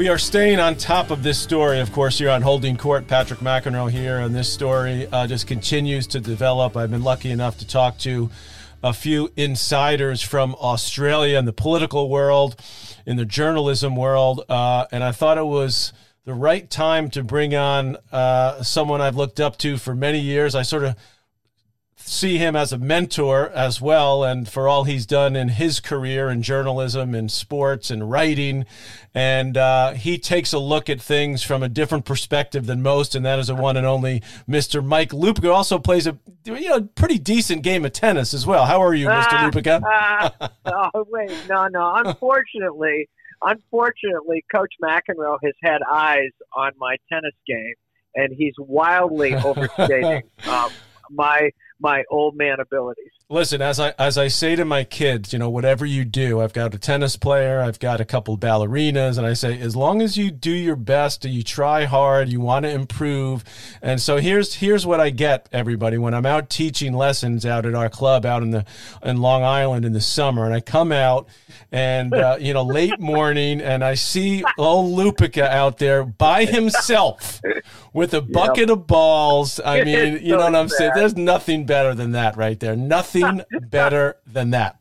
We are staying on top of this story. Of course, you're on Holding Court. Patrick McEnroe here, and this story uh, just continues to develop. I've been lucky enough to talk to a few insiders from Australia in the political world, in the journalism world, uh, and I thought it was the right time to bring on uh, someone I've looked up to for many years. I sort of see him as a mentor as well and for all he's done in his career in journalism and sports and writing. And uh, he takes a look at things from a different perspective than most and that is a one and only mr mike lupica also plays a you know pretty decent game of tennis as well. How are you mr uh, lupica? uh, oh wait no no. Unfortunately unfortunately coach mcenroe has had eyes on my tennis game and he's wildly overstating um, my my old man abilities. Listen, as I as I say to my kids, you know, whatever you do, I've got a tennis player, I've got a couple ballerinas, and I say, as long as you do your best, you try hard, you want to improve. And so here's here's what I get, everybody, when I'm out teaching lessons out at our club out in the in Long Island in the summer, and I come out and uh, you know late morning, and I see old Lupica out there by himself with a bucket yep. of balls. I mean, you know what I'm saying? There's nothing better than that right there. Nothing better than that.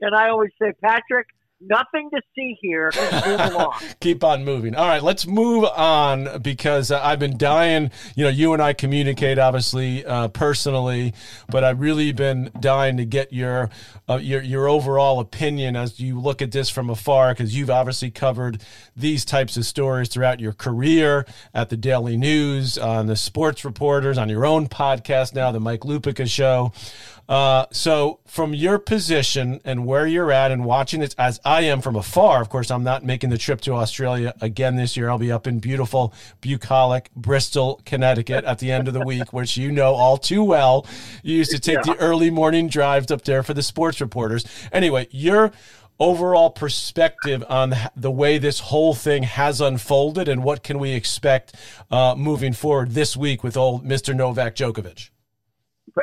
And I always say, Patrick, nothing to see here. Move along. Keep on moving. All right, let's move on because uh, I've been dying. You know, you and I communicate obviously uh, personally, but I've really been dying to get your uh, your your overall opinion as you look at this from afar because you've obviously covered these types of stories throughout your career at the Daily News, on the Sports Reporters, on your own podcast now, the Mike Lupica Show. Uh, so, from your position and where you're at, and watching it as I am from afar, of course, I'm not making the trip to Australia again this year. I'll be up in beautiful, bucolic Bristol, Connecticut at the end of the week, which you know all too well. You used to take yeah. the early morning drives up there for the sports reporters. Anyway, your overall perspective on the way this whole thing has unfolded and what can we expect uh, moving forward this week with old Mr. Novak Djokovic?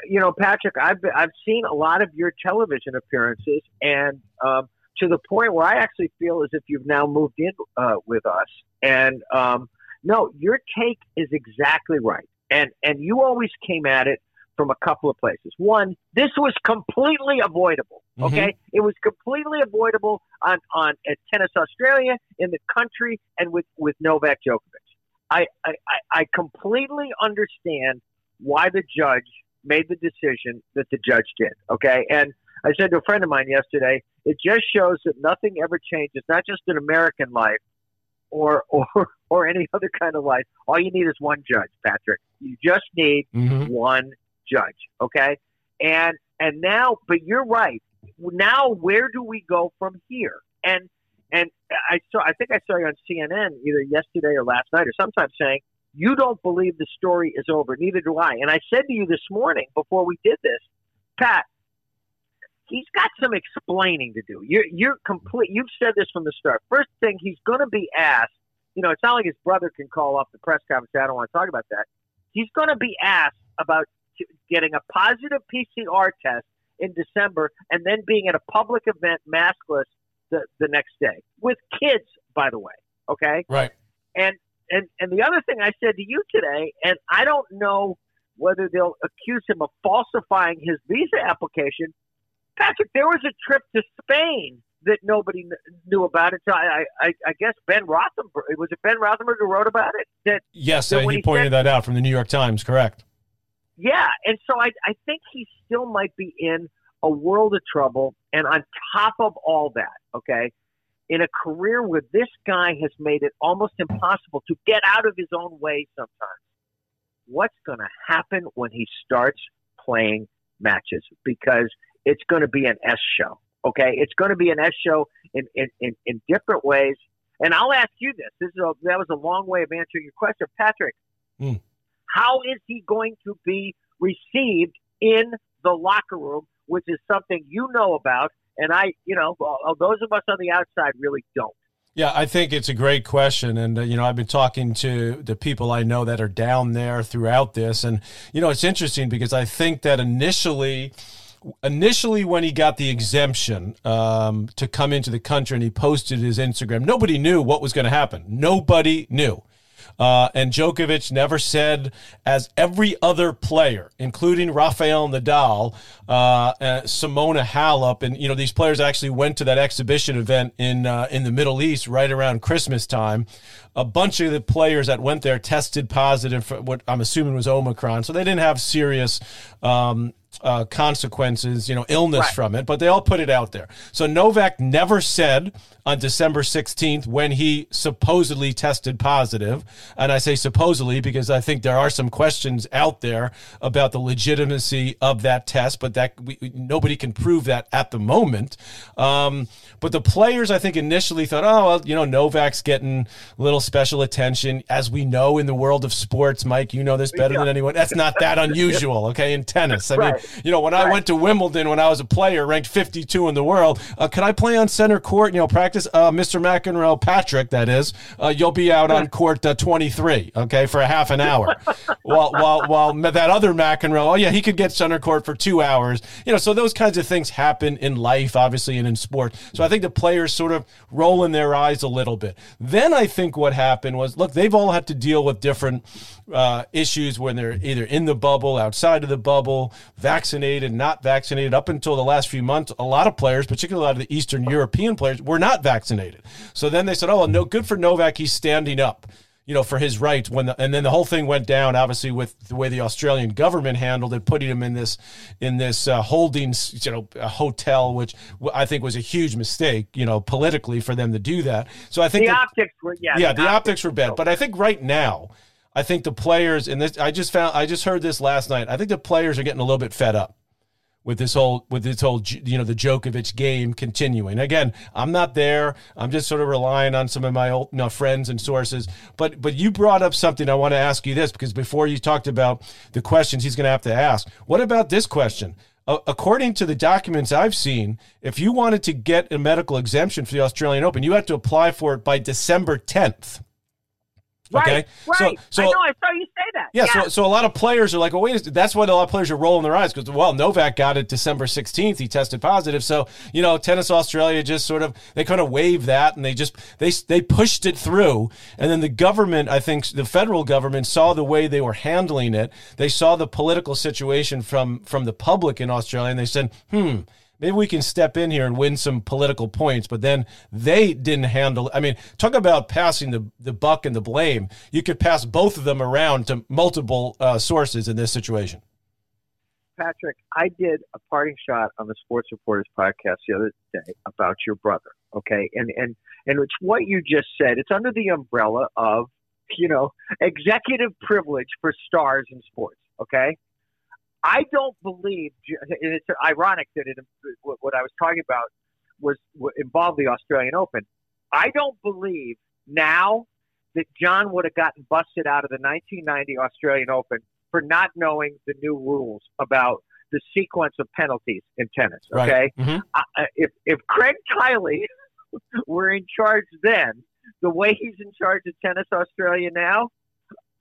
You know, Patrick, I've I've seen a lot of your television appearances, and um, to the point where I actually feel as if you've now moved in uh, with us. And um, no, your take is exactly right, and and you always came at it from a couple of places. One, this was completely avoidable. Mm-hmm. Okay, mm-hmm. it was completely avoidable on on at Tennis Australia in the country and with with Novak Djokovic. I I, I completely understand why the judge made the decision that the judge did. Okay. And I said to a friend of mine yesterday, it just shows that nothing ever changes, not just in American life or, or, or any other kind of life. All you need is one judge, Patrick. You just need mm-hmm. one judge. Okay. And, and now, but you're right. Now, where do we go from here? And, and I saw, I think I saw you on CNN either yesterday or last night or sometime saying you don't believe the story is over. Neither do I. And I said to you this morning before we did this, Pat, he's got some explaining to do. You're, you're complete. You've said this from the start. First thing, he's going to be asked. You know, it's not like his brother can call up the press conference. I don't want to talk about that. He's going to be asked about getting a positive PCR test in December and then being at a public event maskless the, the next day with kids, by the way. Okay. Right. And and and the other thing I said to you today, and I don't know whether they'll accuse him of falsifying his visa application. Patrick, there was a trip to Spain that nobody knew about it. So I, I, I guess Ben Rothenberg was it Ben Rothenberg who wrote about it? That yes, that uh, he, he, pointed said, that out from the New York Times. Correct. Yeah, and so I, I think he still might be in a world of trouble. And on top of all that, okay, in a career where this guy has made it almost impossible to get out of his own way sometimes. What's going to happen when he starts playing matches? Because it's going to be an S show. Okay, it's going to be an S show in, in, in, in different ways. And I'll ask you this. This is a, that was a long way of answering your question, Patrick. Mm. How is he going to be received in the locker room, which is something you know about and I, you know, those of us on the outside really don't. Yeah, I think it's a great question, and uh, you know, I've been talking to the people I know that are down there throughout this, and you know, it's interesting because I think that initially initially when he got the exemption um, to come into the country and he posted his Instagram, nobody knew what was going to happen. Nobody knew. Uh, and Djokovic never said, as every other player, including Rafael Nadal, uh, uh, Simona Halep, and you know these players actually went to that exhibition event in uh, in the Middle East right around Christmas time. A bunch of the players that went there tested positive for what I'm assuming was Omicron, so they didn't have serious um, uh, consequences, you know, illness right. from it, but they all put it out there. So Novak never said on December 16th when he supposedly tested positive, and I say supposedly because I think there are some questions out there about the legitimacy of that test, but that we, nobody can prove that at the moment. Um, but the players, I think, initially thought, oh, well, you know, Novak's getting a little special attention, as we know in the world of sports. Mike, you know this better yeah. than anyone. That's not that unusual, okay? In tennis, I right. Mean you know, when right. I went to Wimbledon when I was a player, ranked 52 in the world, uh, can I play on center court? You know, practice, uh, Mr. McEnroe, Patrick, that is. Uh, you'll be out on court uh, 23, okay, for a half an hour. while, while, while that other McEnroe, oh, yeah, he could get center court for two hours. You know, so those kinds of things happen in life, obviously, and in sport. So I think the players sort of rolling their eyes a little bit. Then I think what happened was, look, they've all had to deal with different uh, issues when they're either in the bubble, outside of the bubble, vaccinated, not vaccinated. Up until the last few months, a lot of players, particularly a lot of the Eastern European players, were not vaccinated. So then they said, "Oh, no, good for Novak. He's standing up." You know, for his rights. When the, and then the whole thing went down, obviously, with the way the Australian government handled it, putting him in this in this uh, holding, you know, hotel, which I think was a huge mistake, you know, politically for them to do that. So I think the that, optics were yeah, yeah, the, the optics, optics were bad. But I think right now, I think the players and this I just found I just heard this last night. I think the players are getting a little bit fed up with this whole with this whole you know the Djokovic game continuing. Again, I'm not there. I'm just sort of relying on some of my old you know, friends and sources. But but you brought up something I want to ask you this because before you talked about the questions he's going to have to ask. What about this question? according to the documents I've seen, if you wanted to get a medical exemption for the Australian Open, you had to apply for it by December 10th. Okay, right, right. So, so I know I saw you say that. Yeah, yeah. So, so a lot of players are like, "Oh, wait." That's why a lot of players are rolling their eyes because, well, Novak got it December sixteenth. He tested positive. So, you know, Tennis Australia just sort of they kind of waved that and they just they they pushed it through. And then the government, I think, the federal government saw the way they were handling it. They saw the political situation from from the public in Australia, and they said, "Hmm." Maybe we can step in here and win some political points. But then they didn't handle. I mean, talk about passing the the buck and the blame. You could pass both of them around to multiple uh, sources in this situation. Patrick, I did a parting shot on the Sports Reporters podcast the other day about your brother. Okay, and and and it's what you just said. It's under the umbrella of you know executive privilege for stars in sports. Okay, I don't believe, it's ironic that it, what I was talking about was involved the Australian Open. I don't believe now that John would have gotten busted out of the 1990 Australian Open for not knowing the new rules about the sequence of penalties in tennis. Okay, right. mm-hmm. uh, if if Craig Tiley were in charge then, the way he's in charge of Tennis Australia now,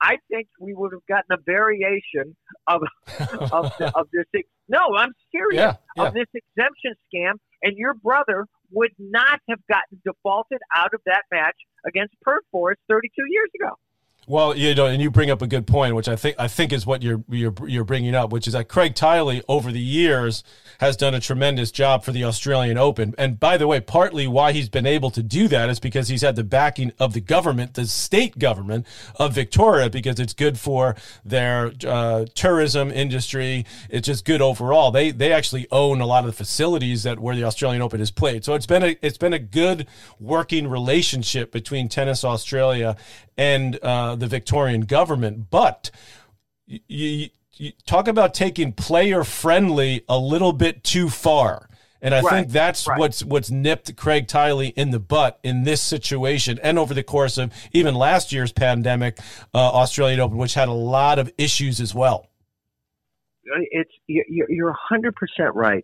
I think we would have gotten a variation of of, the, of this. No, I'm serious. Yeah, yeah. Of this exemption scam, and your brother would not have gotten defaulted out of that match against Perth 32 years ago. Well, you know, and you bring up a good point, which I think I think is what you're you're you're bringing up, which is that Craig Tiley over the years has done a tremendous job for the Australian Open. And by the way, partly why he's been able to do that is because he's had the backing of the government, the state government of Victoria, because it's good for their uh, tourism industry. It's just good overall. They they actually own a lot of the facilities that where the Australian Open is played. So it's been a it's been a good working relationship between Tennis Australia and uh, the Victorian government. But you, you, talk about taking player friendly a little bit too far. And I right, think that's right. what's what's nipped Craig Tiley in the butt in this situation, and over the course of even last year's pandemic, uh, Australian Open, which had a lot of issues as well. It's you're 100 percent right,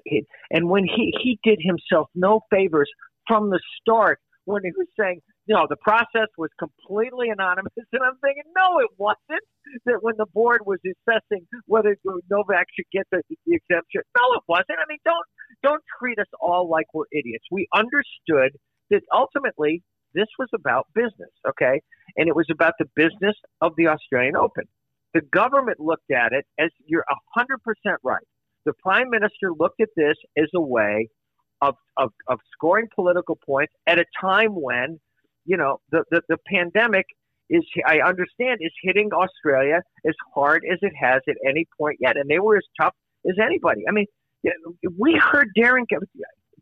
and when he he did himself no favors from the start when he was saying you know, the process was completely anonymous. And I'm thinking, no, it wasn't. That when the board was assessing whether Novak should get the, the exemption, no, it wasn't. I mean, don't don't treat us all like we're idiots. We understood that ultimately this was about business, okay, and it was about the business of the Australian Open. The government looked at it as you're hundred percent right. The prime minister looked at this as a way of, of, of scoring political points at a time when you know, the, the, the pandemic is, I understand, is hitting Australia as hard as it has at any point yet. And they were as tough as anybody. I mean, we heard Darren,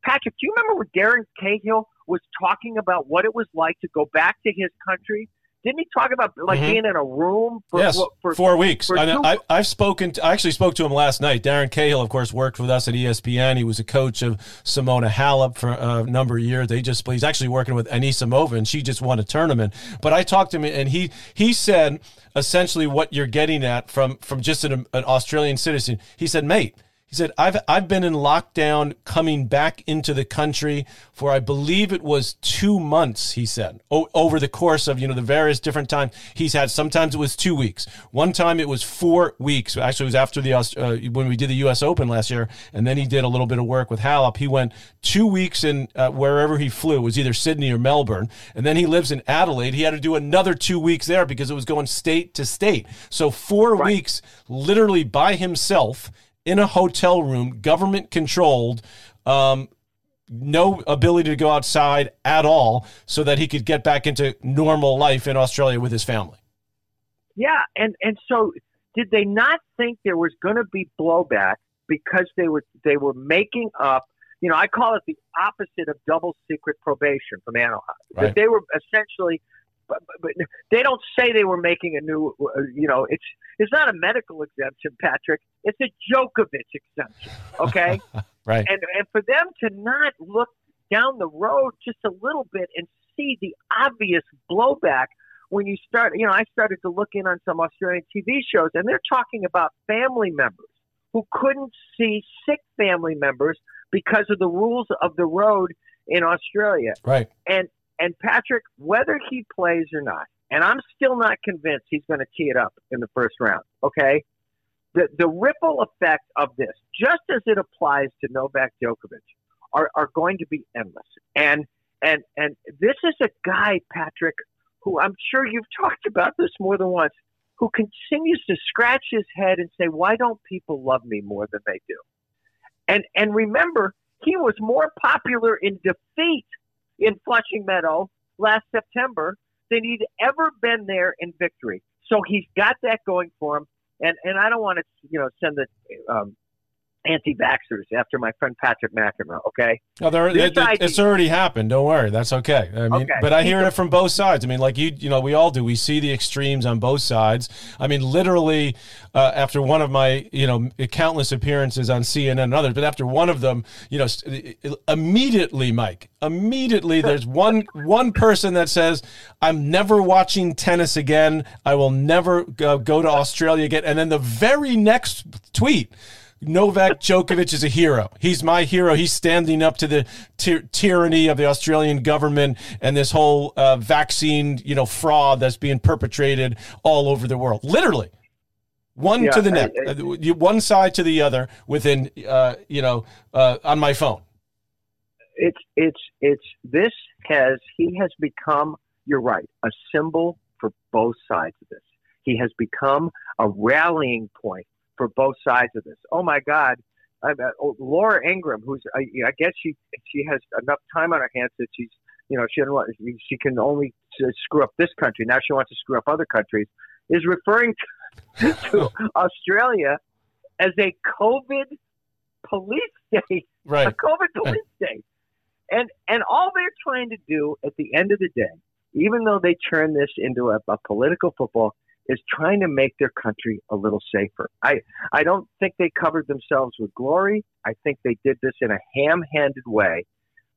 Patrick, do you remember when Darren Cahill was talking about what it was like to go back to his country didn't he talk about like mm-hmm. being in a room for, yes, for, four weeks? For I, have spoken. To, I actually spoke to him last night. Darren Cahill, of course, worked with us at ESPN. He was a coach of Simona Halep for a number of years. They just he's actually working with Anisimova, and she just won a tournament. But I talked to him, and he he said essentially what you're getting at from from just an, an Australian citizen. He said, "Mate." He said, I've, I've been in lockdown coming back into the country for, I believe it was two months, he said, o- over the course of, you know, the various different times he's had. Sometimes it was two weeks. One time it was four weeks. Actually, it was after the, uh, when we did the U.S. Open last year. And then he did a little bit of work with Halep. He went two weeks in uh, wherever he flew. It was either Sydney or Melbourne. And then he lives in Adelaide. He had to do another two weeks there because it was going state to state. So four right. weeks literally by himself in a hotel room, government controlled, um, no ability to go outside at all, so that he could get back into normal life in Australia with his family. Yeah, and and so did they not think there was going to be blowback because they were they were making up? You know, I call it the opposite of double secret probation from Animal House. Right. That they were essentially but, but they don't say they were making a new. Uh, you know, it's it's not a medical exemption, Patrick. It's a Djokovic exemption. Okay, right. And and for them to not look down the road just a little bit and see the obvious blowback when you start. You know, I started to look in on some Australian TV shows, and they're talking about family members who couldn't see sick family members because of the rules of the road in Australia. Right. And and Patrick, whether he plays or not, and I'm still not convinced he's going to tee it up in the first round. Okay, the the ripple effect of this, just as it applies to Novak Djokovic, are are going to be endless. And and and this is a guy, Patrick, who I'm sure you've talked about this more than once, who continues to scratch his head and say, "Why don't people love me more than they do?" And and remember, he was more popular in defeat in Flushing Meadow last September than he'd ever been there in victory. So he's got that going for him. And and I don't want to you know send the um, anti-vaxxers after my friend Patrick McEnroe. Okay, no, there, it, it, it's already happened. Don't worry, that's okay. I mean, okay. but I hear it from both sides. I mean, like you, you know, we all do. We see the extremes on both sides. I mean, literally, uh, after one of my, you know, countless appearances on CNN and others, but after one of them, you know, immediately, Mike, immediately, there's one one person that says, "I'm never watching tennis again. I will never go, go to Australia again," and then the very next tweet Novak Djokovic is a hero. He's my hero. He's standing up to the ty- tyranny of the Australian government and this whole uh, vaccine, you know, fraud that's being perpetrated all over the world. Literally, one yeah, to the next, uh, one side to the other within, uh, you know, uh, on my phone. It's it's it's this has he has become. You're right, a symbol for both sides of this. He has become a rallying point for both sides of this. Oh my God, uh, Laura Ingraham, who's I, I guess she she has enough time on her hands that she's you know she doesn't want, she can only screw up this country. Now she wants to screw up other countries. Is referring to, to Australia as a COVID police state, right? A COVID police state, and and all they're trying to do at the end of the day, even though they turn this into a, a political football, is trying to make their country a little safer. I, I don't think they covered themselves with glory. I think they did this in a ham handed way.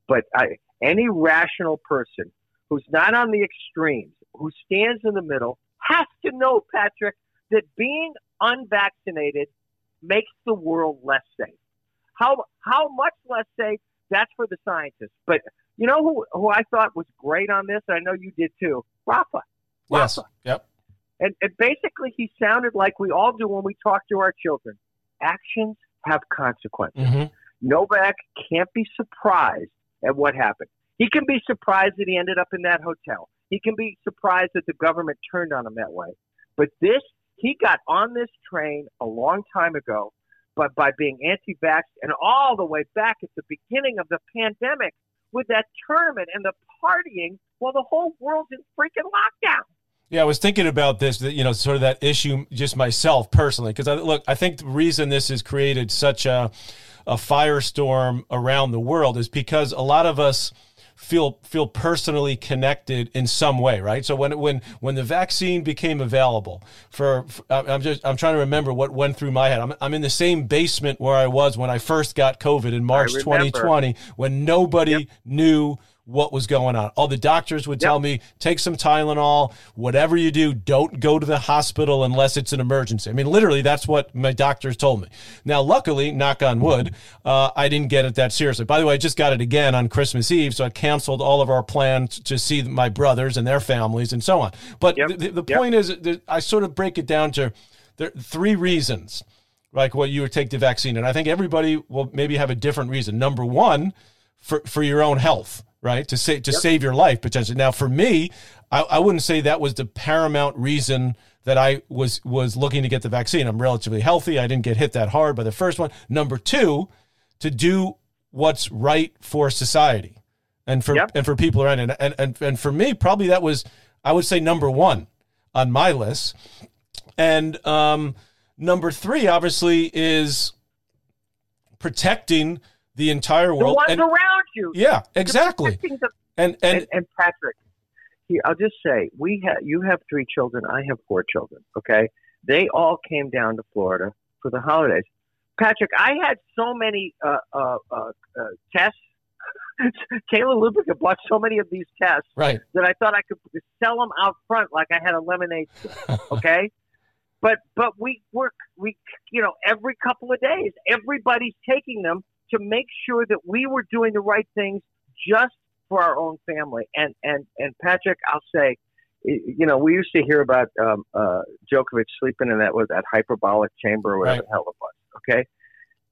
But I, any rational person who's not on the extremes, who stands in the middle, has to know, Patrick, that being unvaccinated makes the world less safe. How, how much less safe? That's for the scientists. But You know who who I thought was great on this? And I know you did too. Rafa. Rafa. Yes. Yep. And, and basically, he sounded like we all do when we talk to our children. Actions have consequences. Mm-hmm. Novak can't be surprised at what happened. He can be surprised that he ended up in that hotel. He can be surprised that the government turned on him that way. But this, he got on this train a long time ago, but by being anti-vax and all the way back at the beginning of the pandemic with that tournament and the partying while the whole world's in freaking lockdown. Yeah, I was thinking about this, you know, sort of that issue just myself personally, because I look, I think the reason this has created such a, a firestorm around the world is because a lot of us feel feel personally connected in some way, right? So when when when the vaccine became available, for, for I'm just I'm trying to remember what went through my head. I'm I'm in the same basement where I was when I first got COVID in March 2020, when nobody yep. knew what was going on. All the doctors would yep. tell me, take some Tylenol, whatever you do, don't go to the hospital unless it's an emergency. I mean, literally, that's what my doctors told me. Now, luckily, knock on wood, uh, I didn't get it that seriously. By the way, I just got it again on Christmas Eve, so I canceled all of our plans to see my brothers and their families and so on. But yep. the, the yep. point is, I sort of break it down to there three reasons, like what you would take the vaccine. And I think everybody will maybe have a different reason. Number one, for, for your own health right? To save to yep. save your life potentially. Now, for me, I, I wouldn't say that was the paramount reason that I was was looking to get the vaccine. I'm relatively healthy. I didn't get hit that hard by the first one. Number two, to do what's right for society and for yep. and for people around it. And, and and for me, probably that was I would say number one on my list. And um, number three, obviously, is protecting the entire world. The ones and, around you. Yeah, exactly. The, and, and, and and Patrick, here, I'll just say we have you have three children. I have four children. Okay, they all came down to Florida for the holidays. Patrick, I had so many uh, uh, uh, uh tests. Taylor Lupica bought so many of these tests right. that I thought I could sell them out front like I had a lemonade. Okay. but but we work we you know every couple of days everybody's taking them to make sure that we were doing the right things just for our own family. And and and Patrick, I'll say, you know, we used to hear about um, uh, Djokovic sleeping in that was that hyperbolic chamber or whatever right. the hell it was. Okay,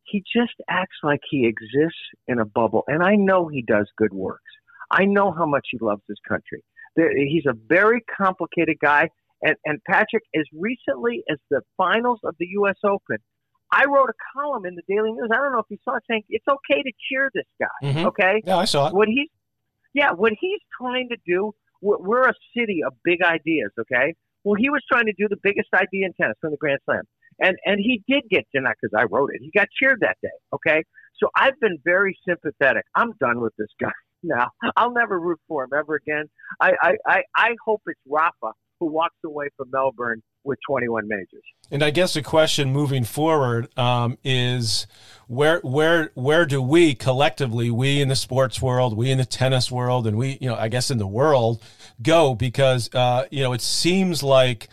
he just acts like he exists in a bubble, and I know he does good works. I know how much he loves his country. He's a very complicated guy. And, and Patrick, as recently as the finals of the U.S. Open, I wrote a column in the Daily News. I don't know if you saw it saying it's okay to cheer this guy. Mm-hmm. Okay. Yeah, I saw it. What he, yeah, what he's trying to do. We're a city of big ideas. Okay. Well, he was trying to do the biggest idea in tennis from the Grand Slam, and and he did get not because I wrote it. He got cheered that day. Okay. So I've been very sympathetic. I'm done with this guy now. I'll never root for him ever again. I I I, I hope it's Rafa who walks away from Melbourne with 21 majors. And I guess the question moving forward um, is where where where do we collectively, we in the sports world, we in the tennis world, and we you know I guess in the world go because uh, you know it seems like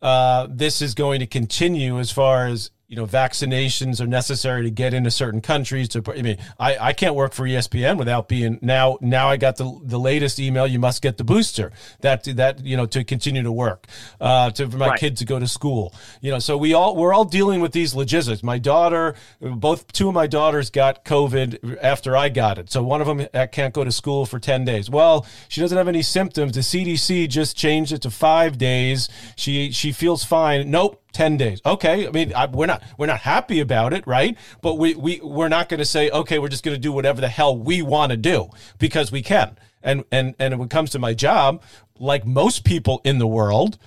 uh, this is going to continue as far as you know vaccinations are necessary to get into certain countries to i mean i, I can't work for espn without being now now i got the the latest email you must get the booster that that you know to continue to work uh, to for my right. kids to go to school. You know so we all we're all dealing with these logistics. My daughter both two of my daughters got covid after i got it. So one of them uh, can't go to school for 10 days. Well she doesn't have any symptoms. The cdc just changed it to five days. She she feels fine. Nope 10 days. Okay. I mean, I, we're not, we're not happy about it. Right. But we, we, we're not going to say, okay, we're just going to do whatever the hell we want to do because we can. And, and, and when it comes to my job, like most people in the world,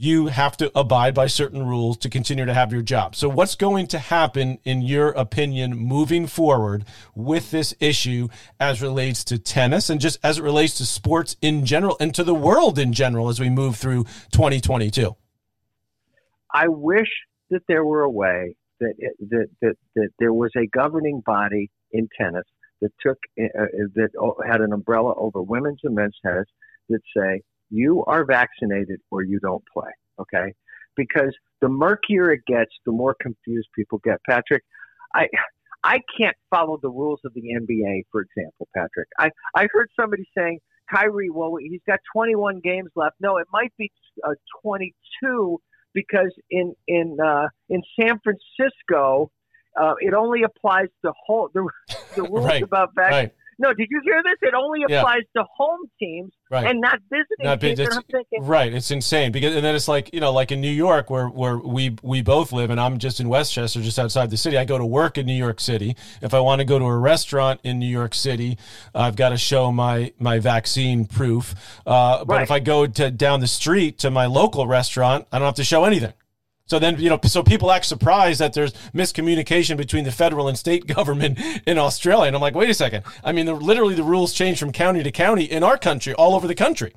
you have to abide by certain rules to continue to have your job. So, what's going to happen, in your opinion, moving forward with this issue as relates to tennis and just as it relates to sports in general and to the world in general as we move through 2022? I wish that there were a way that that that, that there was a governing body in tennis that took uh, uh, that had an umbrella over women's and men's tennis that say you are vaccinated or you don't play. Okay, because the murkier it gets, the more confused people get. Patrick, I I can't follow the rules of the NBA, for example, Patrick. I, I heard somebody saying, Kyrie, well, he's got 21 games left. No, it might be uh, 22 because in in uh, in San Francisco, uh, it only applies to whole the, the rules right, about vaccine. No, did you hear this? It only applies yeah. to home teams right. and not visiting not, teams. It's, thinking, right, it's insane because and then it's like you know, like in New York where where we we both live, and I'm just in Westchester, just outside the city. I go to work in New York City. If I want to go to a restaurant in New York City, I've got to show my my vaccine proof. Uh, but right. if I go to down the street to my local restaurant, I don't have to show anything. So then, you know, so people act surprised that there's miscommunication between the federal and state government in Australia. And I'm like, wait a second. I mean, the, literally the rules change from county to county in our country, all over the country.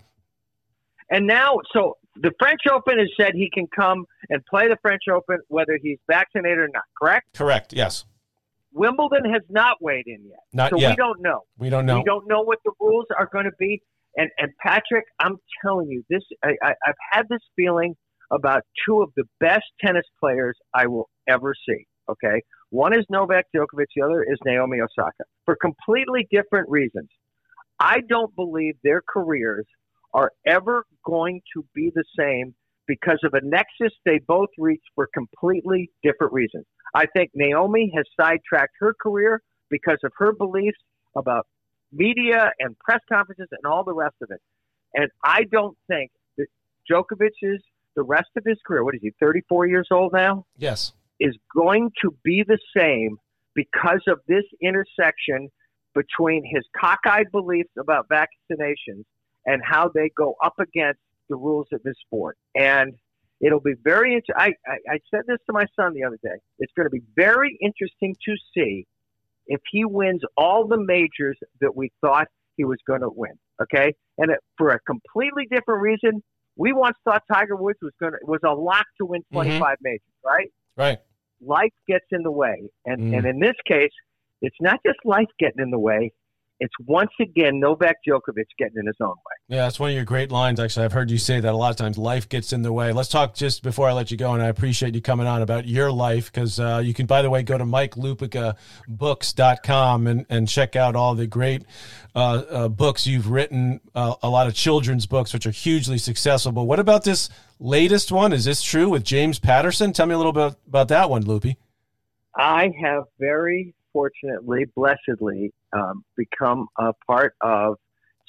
And now, so the French Open has said he can come and play the French Open whether he's vaccinated or not, correct? Correct, yes. Wimbledon has not weighed in yet. Not so yet. we don't know. We don't know. We don't know what the rules are going to be. And, and Patrick, I'm telling you, this I, I, I've had this feeling about two of the best tennis players I will ever see. Okay. One is Novak Djokovic, the other is Naomi Osaka for completely different reasons. I don't believe their careers are ever going to be the same because of a nexus they both reached for completely different reasons. I think Naomi has sidetracked her career because of her beliefs about media and press conferences and all the rest of it. And I don't think that Djokovic's the rest of his career, what is he, 34 years old now? Yes. Is going to be the same because of this intersection between his cockeyed beliefs about vaccinations and how they go up against the rules of this sport. And it'll be very, interesting. I, I, said this to my son the other day. It's going to be very interesting to see if he wins all the majors that we thought he was going to win. Okay. And it, for a completely different reason, we once thought Tiger Woods was going to was a lock to win 25 mm-hmm. majors, right? Right. Life gets in the way, and mm. and in this case, it's not just life getting in the way. It's once again Novak Djokovic getting in his own way. Yeah, that's one of your great lines. Actually, I've heard you say that a lot of times. Life gets in the way. Let's talk just before I let you go, and I appreciate you coming on about your life because uh, you can, by the way, go to MikeLupicabooks.com and and check out all the great uh, uh, books you've written. Uh, a lot of children's books, which are hugely successful. But what about this latest one? Is this true with James Patterson? Tell me a little bit about that one, Loopy. I have very fortunately, blessedly, um, become a part of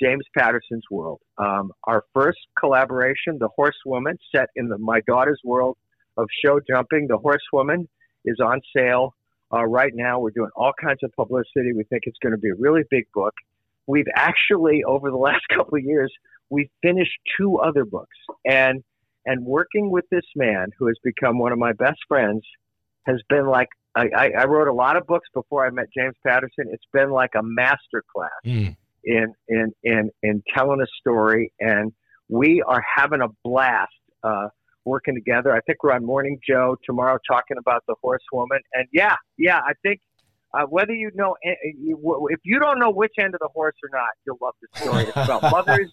James Patterson's world. Um, our first collaboration, The Horsewoman, set in the, my daughter's world of show jumping. The Horsewoman is on sale uh, right now. We're doing all kinds of publicity. We think it's going to be a really big book. We've actually, over the last couple of years, we've finished two other books. And and working with this man who has become one of my best friends has been like I, I, wrote a lot of books before I met James Patterson. It's been like a master class mm. in, in in in telling a story, and we are having a blast uh, working together. I think we're on Morning Joe tomorrow talking about the horsewoman, and yeah, yeah, I think uh, whether you know eh, eh, if you don't know which end of the horse or not, you'll love the story. It's about mothers.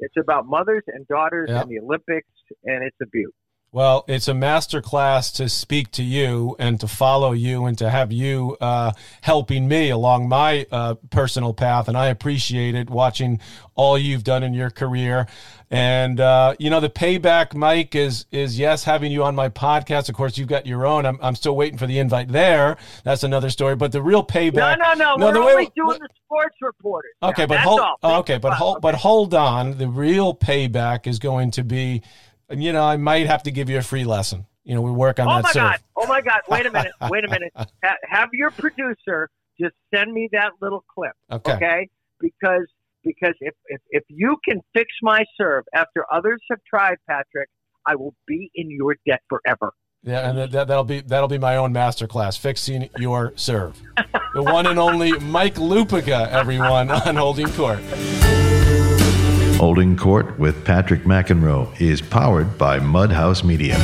It's about mothers and daughters yep. and the Olympics, and it's a beaut. Well, it's a master class to speak to you and to follow you and to have you uh, helping me along my uh, personal path. And I appreciate it watching all you've done in your career. And uh, you know, the payback, Mike, is is yes, having you on my podcast. Of course, you've got your own. I'm, I'm still waiting for the invite there. That's another story. But the real payback. No, no, no. no We're only way, doing the sports reporters. Okay, now. but hold. Okay, but hold. Okay. But hold on. The real payback is going to be and you know, I might have to give you a free lesson. You know, we work on oh that. Oh my serve. god! Oh my god! Wait a minute! Wait a minute! Ha- have your producer just send me that little clip. Okay. Okay. Because because if, if if you can fix my serve after others have tried, Patrick, I will be in your debt forever. Yeah, and that, that'll be that'll be my own master class, fixing your serve. the one and only Mike Lupica, everyone on Holding Court. Holding Court with Patrick McEnroe is powered by Mudhouse Media.